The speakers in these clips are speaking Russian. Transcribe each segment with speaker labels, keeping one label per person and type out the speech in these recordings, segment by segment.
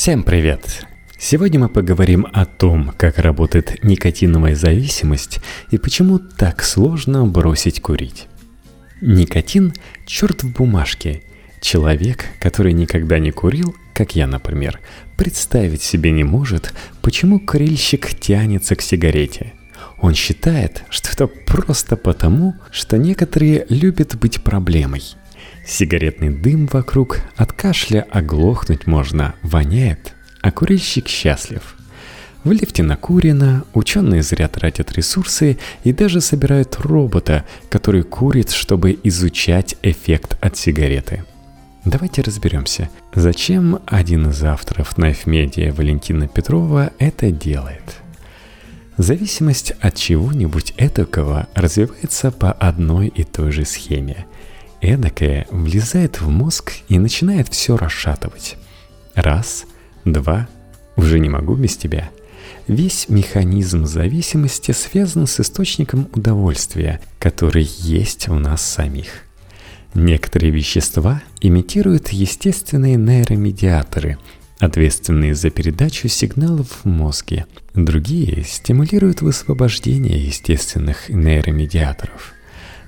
Speaker 1: Всем привет! Сегодня мы поговорим о том, как работает никотиновая зависимость и почему так сложно бросить курить. Никотин – черт в бумажке. Человек, который никогда не курил, как я, например, представить себе не может, почему курильщик тянется к сигарете. Он считает, что это просто потому, что некоторые любят быть проблемой – Сигаретный дым вокруг, от кашля оглохнуть можно, воняет, а курильщик счастлив. В лифте накурено, ученые зря тратят ресурсы и даже собирают робота, который курит, чтобы изучать эффект от сигареты. Давайте разберемся, зачем один из авторов Knife Валентина Петрова это делает. Зависимость от чего-нибудь этакого развивается по одной и той же схеме – эдакое влезает в мозг и начинает все расшатывать. Раз, два, уже не могу без тебя. Весь механизм зависимости связан с источником удовольствия, который есть у нас самих. Некоторые вещества имитируют естественные нейромедиаторы, ответственные за передачу сигналов в мозге. Другие стимулируют высвобождение естественных нейромедиаторов –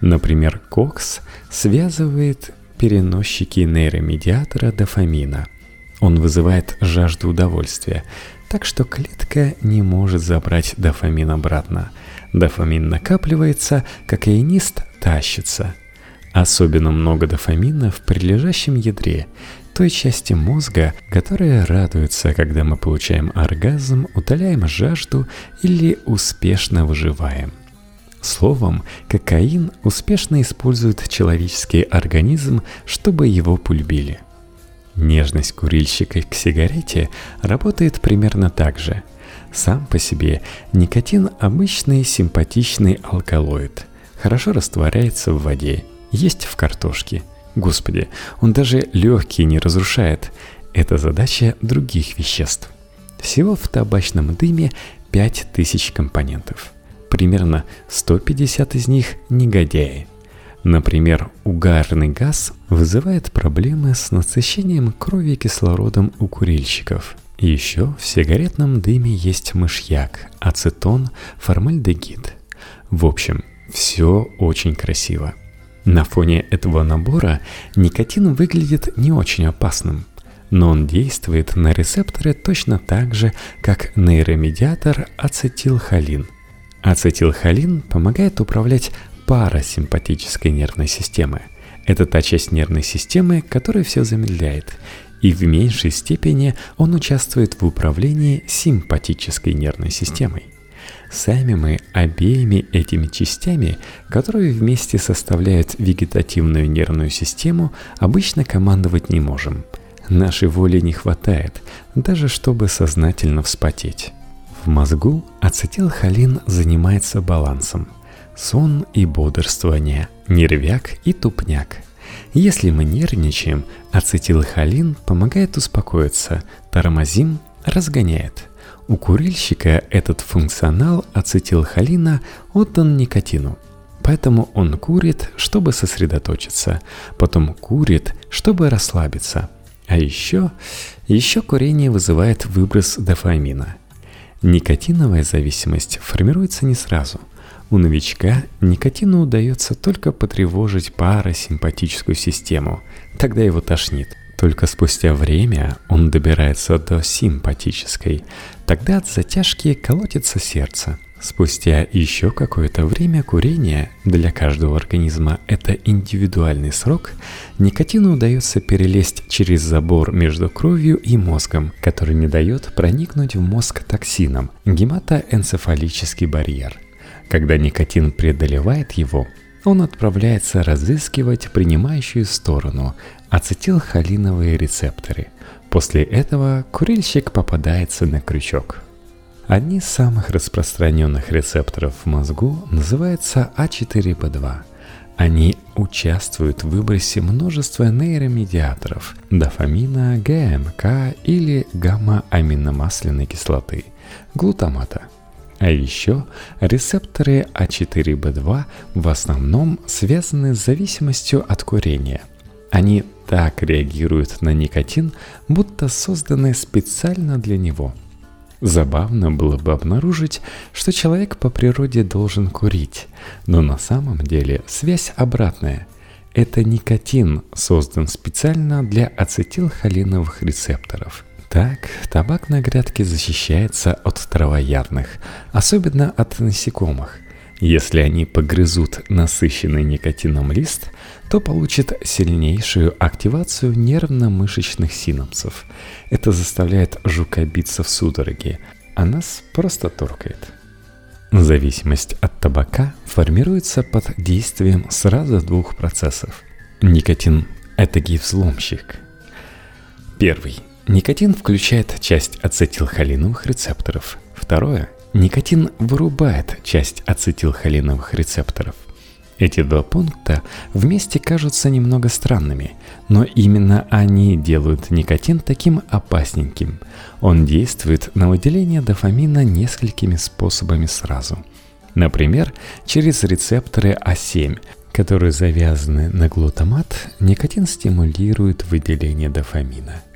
Speaker 1: Например, КОКС связывает переносчики нейромедиатора дофамина. Он вызывает жажду удовольствия, так что клетка не может забрать дофамин обратно. Дофамин накапливается, кокаинист тащится. Особенно много дофамина в прилежащем ядре, той части мозга, которая радуется, когда мы получаем оргазм, утоляем жажду или успешно выживаем. Словом, кокаин успешно использует человеческий организм, чтобы его полюбили. Нежность курильщика к сигарете работает примерно так же. Сам по себе никотин – обычный симпатичный алкалоид. Хорошо растворяется в воде, есть в картошке. Господи, он даже легкие не разрушает. Это задача других веществ. Всего в табачном дыме 5000 компонентов – примерно 150 из них негодяи. Например, угарный газ вызывает проблемы с насыщением крови кислородом у курильщиков. еще в сигаретном дыме есть мышьяк, ацетон, формальдегид. В общем, все очень красиво. На фоне этого набора никотин выглядит не очень опасным, но он действует на рецепторы точно так же, как нейромедиатор ацетилхолин – Ацетилхолин помогает управлять парасимпатической нервной системой. Это та часть нервной системы, которая все замедляет, и в меньшей степени он участвует в управлении симпатической нервной системой. Сами мы обеими этими частями, которые вместе составляют вегетативную нервную систему, обычно командовать не можем. Нашей воли не хватает, даже чтобы сознательно вспотеть. В мозгу ацетилхолин занимается балансом. Сон и бодрствование, нервяк и тупняк. Если мы нервничаем, ацетилхолин помогает успокоиться, тормозим разгоняет. У курильщика этот функционал ацетилхолина отдан никотину. Поэтому он курит, чтобы сосредоточиться, потом курит, чтобы расслабиться. А еще, еще курение вызывает выброс дофамина – Никотиновая зависимость формируется не сразу. У новичка никотину удается только потревожить парасимпатическую систему, тогда его тошнит. Только спустя время он добирается до симпатической, тогда от затяжки колотится сердце – Спустя еще какое-то время курения, для каждого организма это индивидуальный срок, никотину удается перелезть через забор между кровью и мозгом, который не дает проникнуть в мозг токсинам, гематоэнцефалический барьер. Когда никотин преодолевает его, он отправляется разыскивать принимающую сторону ацетилхолиновые рецепторы. После этого курильщик попадается на крючок – Одни из самых распространенных рецепторов в мозгу называются А4П2. Они участвуют в выбросе множества нейромедиаторов – дофамина, ГМК или гамма-аминомасляной кислоты – глутамата. А еще рецепторы А4Б2 в основном связаны с зависимостью от курения. Они так реагируют на никотин, будто созданы специально для него. Забавно было бы обнаружить, что человек по природе должен курить, но на самом деле связь обратная. Это никотин создан специально для ацетилхолиновых рецепторов. Так, табак на грядке защищается от травоядных, особенно от насекомых – если они погрызут насыщенный никотином лист, то получат сильнейшую активацию нервно-мышечных синапсов. Это заставляет жука биться в судороге, а нас просто торкает. Зависимость от табака формируется под действием сразу двух процессов. Никотин – это взломщик. Первый. Никотин включает часть ацетилхолиновых рецепторов. Второе Никотин вырубает часть ацетилхолиновых рецепторов. Эти два пункта вместе кажутся немного странными, но именно они делают никотин таким опасненьким. Он действует на выделение дофамина несколькими способами сразу. Например, через рецепторы А7, которые завязаны на глутамат, никотин стимулирует выделение дофамина –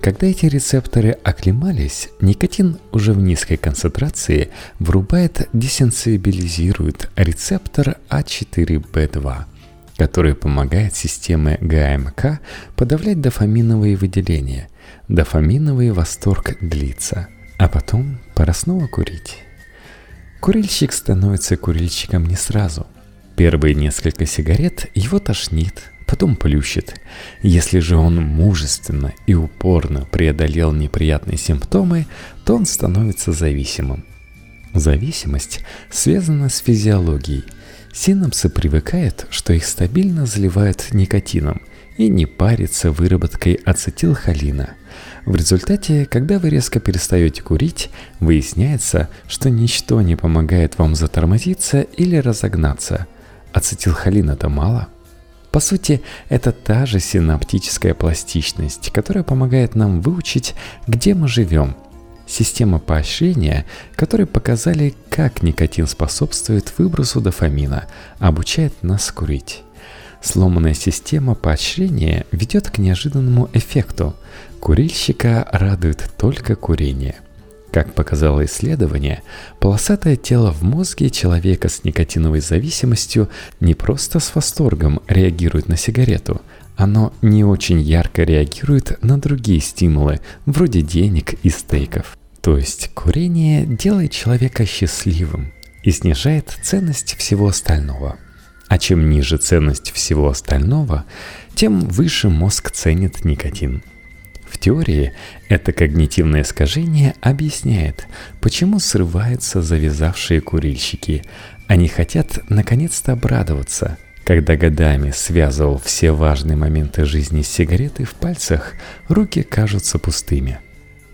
Speaker 1: когда эти рецепторы оклемались, никотин уже в низкой концентрации врубает десенсибилизирует рецептор А4Б2, который помогает системе ГАМК подавлять дофаминовые выделения. Дофаминовый восторг длится, а потом пора снова курить. Курильщик становится курильщиком не сразу. Первые несколько сигарет его тошнит, потом плющит. Если же он мужественно и упорно преодолел неприятные симптомы, то он становится зависимым. Зависимость связана с физиологией. Синапсы привыкают, что их стабильно заливают никотином и не парятся выработкой ацетилхолина. В результате, когда вы резко перестаете курить, выясняется, что ничто не помогает вам затормозиться или разогнаться. Ацетилхолина-то мало – по сути, это та же синаптическая пластичность, которая помогает нам выучить, где мы живем. Система поощрения, которые показали, как никотин способствует выбросу дофамина, обучает нас курить. Сломанная система поощрения ведет к неожиданному эффекту. Курильщика радует только курение – как показало исследование, полосатое тело в мозге человека с никотиновой зависимостью не просто с восторгом реагирует на сигарету, оно не очень ярко реагирует на другие стимулы, вроде денег и стейков. То есть курение делает человека счастливым и снижает ценность всего остального. А чем ниже ценность всего остального, тем выше мозг ценит никотин – теории это когнитивное искажение объясняет, почему срываются завязавшие курильщики. Они хотят наконец-то обрадоваться. Когда годами связывал все важные моменты жизни с сигаретой в пальцах, руки кажутся пустыми.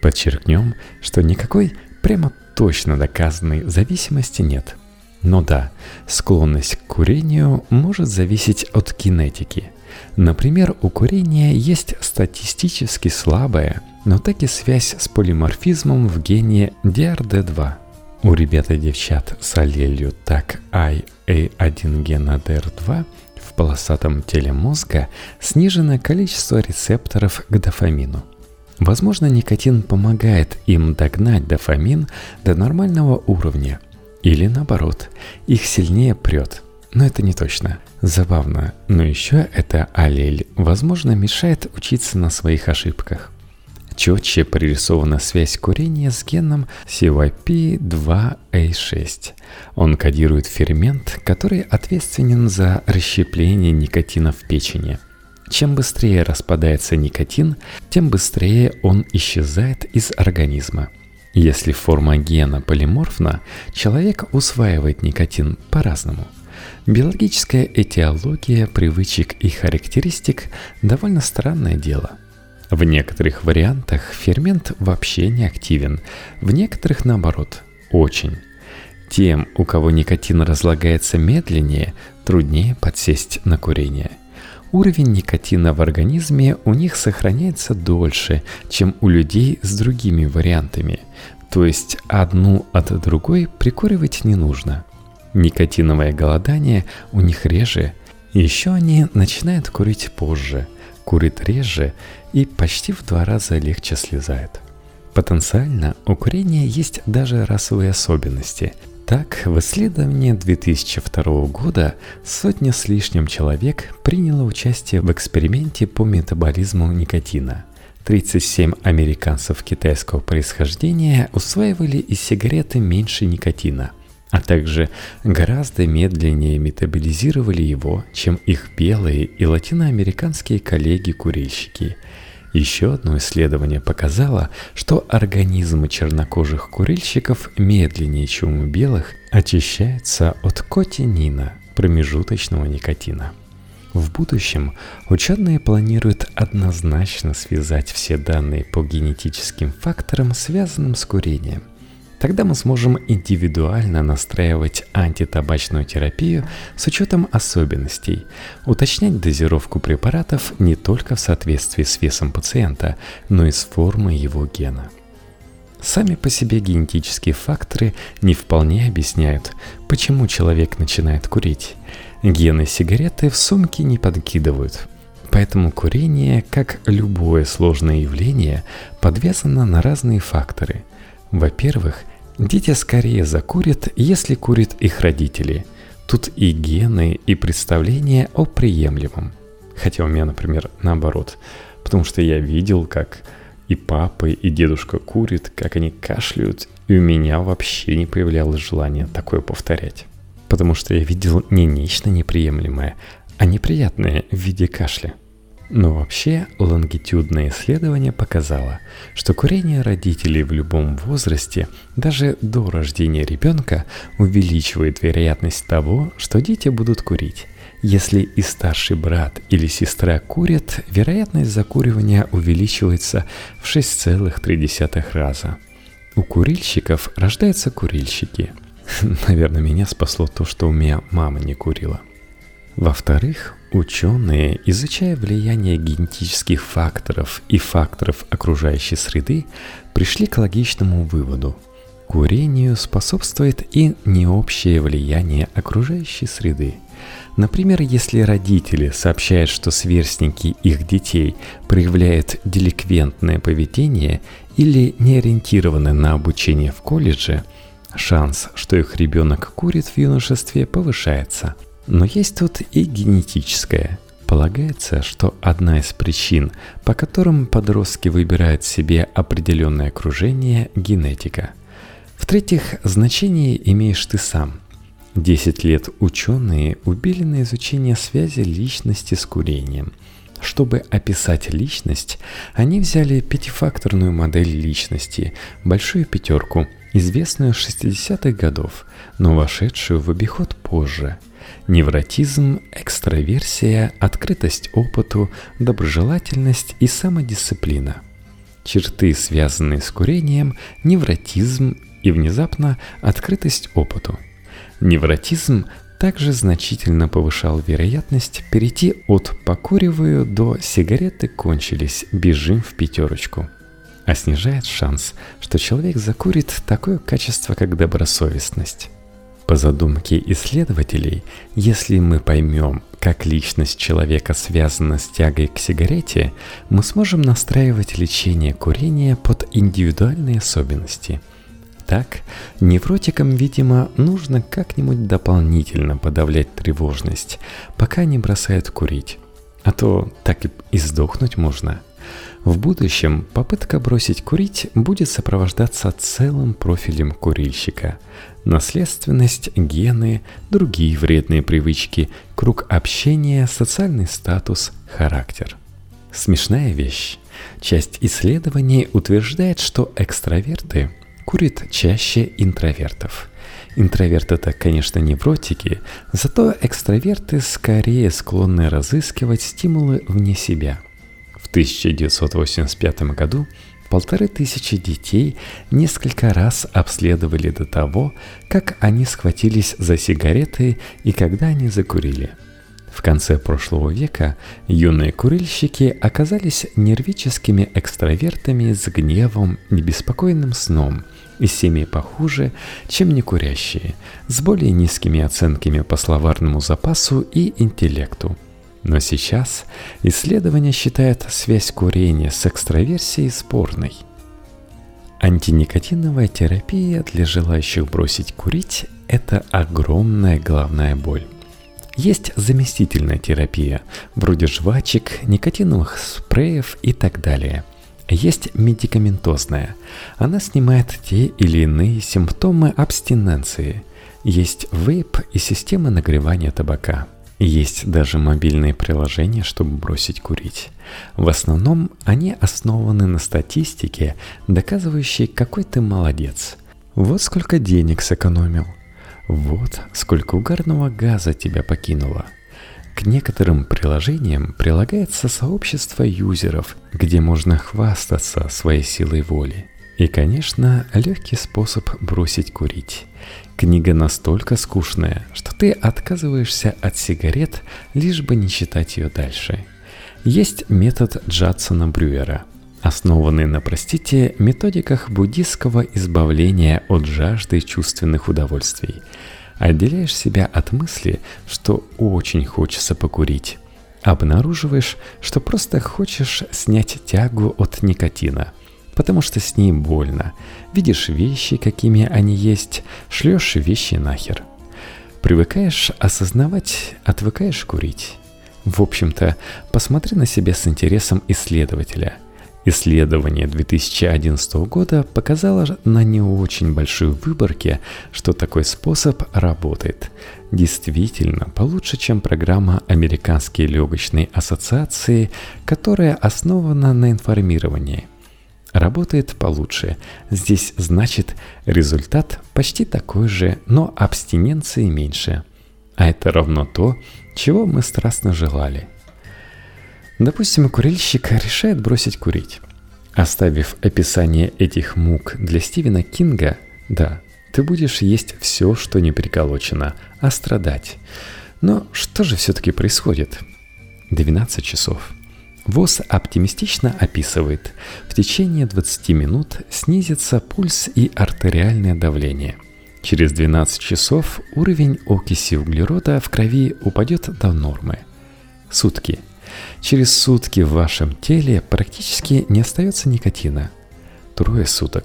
Speaker 1: Подчеркнем, что никакой прямо точно доказанной зависимости нет. Но да, склонность к курению может зависеть от кинетики – Например, у курения есть статистически слабая, но таки связь с полиморфизмом в гене DRD2. У ребят и девчат с аллелью так IA1 гена DR2 в полосатом теле мозга снижено количество рецепторов к дофамину. Возможно, никотин помогает им догнать дофамин до нормального уровня. Или наоборот, их сильнее прет – но это не точно. Забавно, но еще эта аллель, возможно, мешает учиться на своих ошибках. Четче прорисована связь курения с геном CYP2A6. Он кодирует фермент, который ответственен за расщепление никотина в печени. Чем быстрее распадается никотин, тем быстрее он исчезает из организма. Если форма гена полиморфна, человек усваивает никотин по-разному – Биологическая этиология привычек и характеристик – довольно странное дело. В некоторых вариантах фермент вообще не активен, в некоторых наоборот – очень. Тем, у кого никотин разлагается медленнее, труднее подсесть на курение. Уровень никотина в организме у них сохраняется дольше, чем у людей с другими вариантами, то есть одну от другой прикуривать не нужно – Никотиновое голодание у них реже. Еще они начинают курить позже. курит реже и почти в два раза легче слезает. Потенциально у курения есть даже расовые особенности. Так, в исследовании 2002 года сотня с лишним человек приняло участие в эксперименте по метаболизму никотина. 37 американцев китайского происхождения усваивали из сигареты меньше никотина – а также гораздо медленнее метаболизировали его, чем их белые и латиноамериканские коллеги-курильщики. Еще одно исследование показало, что организмы чернокожих курильщиков медленнее, чем у белых, очищаются от котинина, промежуточного никотина. В будущем ученые планируют однозначно связать все данные по генетическим факторам, связанным с курением – Тогда мы сможем индивидуально настраивать антитабачную терапию с учетом особенностей, уточнять дозировку препаратов не только в соответствии с весом пациента, но и с формой его гена. Сами по себе генетические факторы не вполне объясняют, почему человек начинает курить. Гены сигареты в сумке не подкидывают, Поэтому курение, как любое сложное явление, подвязано на разные факторы. Во-первых, Дети скорее закурят, если курят их родители. Тут и гены, и представления о приемлемом. Хотя у меня, например, наоборот. Потому что я видел, как и папа, и дедушка курят, как они кашляют, и у меня вообще не появлялось желания такое повторять. Потому что я видел не нечто неприемлемое, а неприятное в виде кашля – но вообще лонгитюдное исследование показало, что курение родителей в любом возрасте, даже до рождения ребенка, увеличивает вероятность того, что дети будут курить. Если и старший брат или сестра курят, вероятность закуривания увеличивается в 6,3 раза. У курильщиков рождаются курильщики. Наверное, меня спасло то, что у меня мама не курила. Во-вторых, Ученые, изучая влияние генетических факторов и факторов окружающей среды, пришли к логичному выводу. Курению способствует и необщее влияние окружающей среды. Например, если родители сообщают, что сверстники их детей проявляют деликвентное поведение или не ориентированы на обучение в колледже, шанс, что их ребенок курит в юношестве, повышается – но есть тут и генетическое. Полагается, что одна из причин, по которым подростки выбирают себе определенное окружение – генетика. В-третьих, значение имеешь ты сам. Десять лет ученые убили на изучение связи личности с курением. Чтобы описать личность, они взяли пятифакторную модель личности, большую пятерку, известную с 60-х годов, но вошедшую в обиход позже – Невротизм, экстраверсия, открытость опыту, доброжелательность и самодисциплина. Черты, связанные с курением, невротизм и внезапно открытость опыту. Невротизм также значительно повышал вероятность перейти от «покуриваю» до «сигареты кончились, бежим в пятерочку», а снижает шанс, что человек закурит такое качество, как добросовестность. По задумке исследователей, если мы поймем, как личность человека связана с тягой к сигарете, мы сможем настраивать лечение курения под индивидуальные особенности. Так, невротикам, видимо, нужно как-нибудь дополнительно подавлять тревожность, пока не бросают курить. А то так и сдохнуть можно. В будущем попытка бросить курить будет сопровождаться целым профилем курильщика – наследственность, гены, другие вредные привычки, круг общения, социальный статус, характер. Смешная вещь. Часть исследований утверждает, что экстраверты курят чаще интровертов. Интроверты это, конечно, невротики, зато экстраверты скорее склонны разыскивать стимулы вне себя. В 1985 году Полторы тысячи детей несколько раз обследовали до того, как они схватились за сигареты и когда они закурили. В конце прошлого века юные курильщики оказались нервическими экстравертами с гневом и беспокойным сном, и семьи похуже, чем некурящие, с более низкими оценками по словарному запасу и интеллекту – Но сейчас исследования считают связь курения с экстраверсией спорной. Антиникотиновая терапия для желающих бросить курить – это огромная головная боль. Есть заместительная терапия, вроде жвачек, никотиновых спреев и так далее. Есть медикаментозная. Она снимает те или иные симптомы абстиненции. Есть вейп и система нагревания табака – есть даже мобильные приложения, чтобы бросить курить. В основном они основаны на статистике, доказывающей, какой ты молодец. Вот сколько денег сэкономил. Вот сколько угарного газа тебя покинуло. К некоторым приложениям прилагается сообщество юзеров, где можно хвастаться своей силой воли. И, конечно, легкий способ бросить курить. Книга настолько скучная, что ты отказываешься от сигарет, лишь бы не читать ее дальше. Есть метод Джадсона Брюера, основанный на, простите, методиках буддийского избавления от жажды чувственных удовольствий. Отделяешь себя от мысли, что очень хочется покурить. Обнаруживаешь, что просто хочешь снять тягу от никотина – потому что с ней больно. Видишь вещи, какими они есть, шлешь вещи нахер. Привыкаешь осознавать, отвыкаешь курить. В общем-то, посмотри на себя с интересом исследователя. Исследование 2011 года показало на не очень большой выборке, что такой способ работает. Действительно, получше, чем программа Американской легочной ассоциации, которая основана на информировании – работает получше. Здесь значит результат почти такой же, но абстиненции меньше. А это равно то, чего мы страстно желали. Допустим, курильщик решает бросить курить. Оставив описание этих мук для Стивена Кинга, да, ты будешь есть все, что не приколочено, а страдать. Но что же все-таки происходит? 12 часов – ВОЗ оптимистично описывает, в течение 20 минут снизится пульс и артериальное давление. Через 12 часов уровень окиси углерода в крови упадет до нормы. Сутки. Через сутки в вашем теле практически не остается никотина. Трое суток.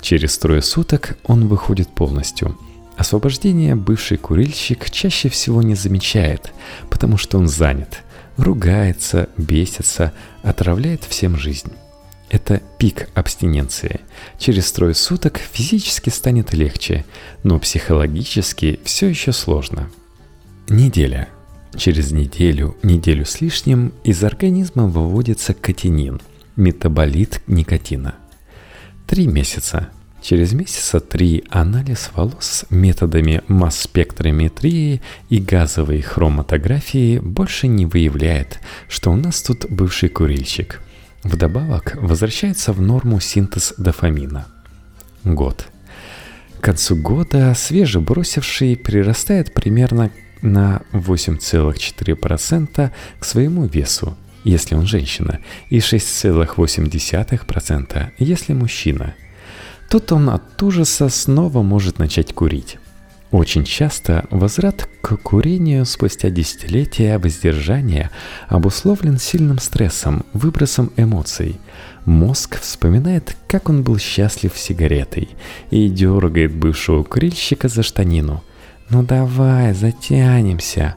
Speaker 1: Через трое суток он выходит полностью. Освобождение бывший курильщик чаще всего не замечает, потому что он занят – ругается, бесится, отравляет всем жизнь. Это пик абстиненции. Через трое суток физически станет легче, но психологически все еще сложно. Неделя. Через неделю, неделю с лишним из организма выводится катинин, метаболит никотина. Три месяца. Через месяца три анализ волос методами масс-спектрометрии и газовой хроматографии больше не выявляет, что у нас тут бывший курильщик. Вдобавок возвращается в норму синтез дофамина. Год. К концу года свежебросивший прирастает примерно на 8,4% к своему весу, если он женщина, и 6,8%, если мужчина – Тут он от ужаса снова может начать курить. Очень часто возврат к курению спустя десятилетия воздержания обусловлен сильным стрессом, выбросом эмоций. Мозг вспоминает, как он был счастлив сигаретой и дергает бывшего курильщика за штанину. «Ну давай, затянемся!»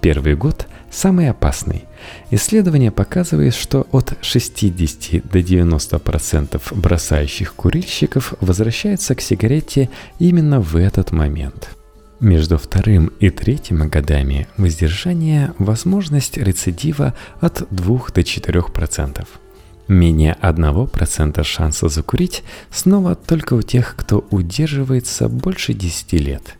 Speaker 1: Первый год самый опасный. Исследование показывает, что от 60 до 90% бросающих курильщиков возвращаются к сигарете именно в этот момент. Между вторым и третьим годами воздержания возможность рецидива от 2 до 4%. Менее 1% шанса закурить снова только у тех, кто удерживается больше 10 лет.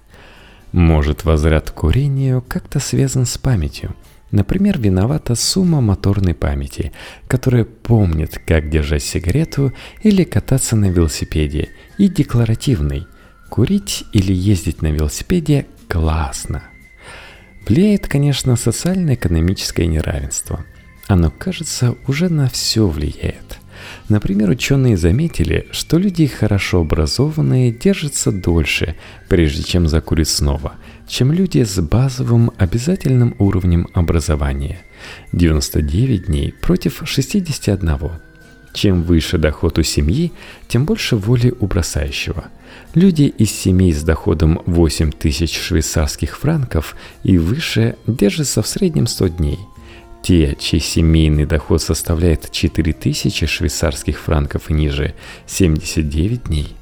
Speaker 1: Может возврат к курению как-то связан с памятью – Например, виновата сумма моторной памяти, которая помнит, как держать сигарету или кататься на велосипеде, и декларативный. Курить или ездить на велосипеде классно. Влияет, конечно, социально-экономическое неравенство. Оно, кажется, уже на все влияет. Например, ученые заметили, что люди хорошо образованные держатся дольше, прежде чем закурить снова – чем люди с базовым обязательным уровнем образования. 99 дней против 61. Чем выше доход у семьи, тем больше воли у бросающего. Люди из семей с доходом 8 тысяч швейцарских франков и выше держатся в среднем 100 дней. Те, чей семейный доход составляет 4 тысячи швейцарских франков и ниже, 79 дней.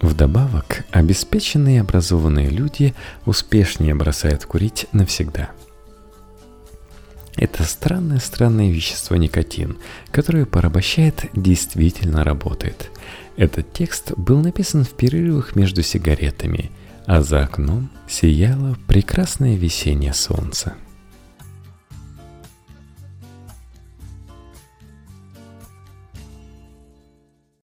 Speaker 1: Вдобавок, обеспеченные и образованные люди успешнее бросают курить навсегда – это странное-странное вещество никотин, которое порабощает, действительно работает. Этот текст был написан в перерывах между сигаретами, а за окном сияло прекрасное весеннее солнце.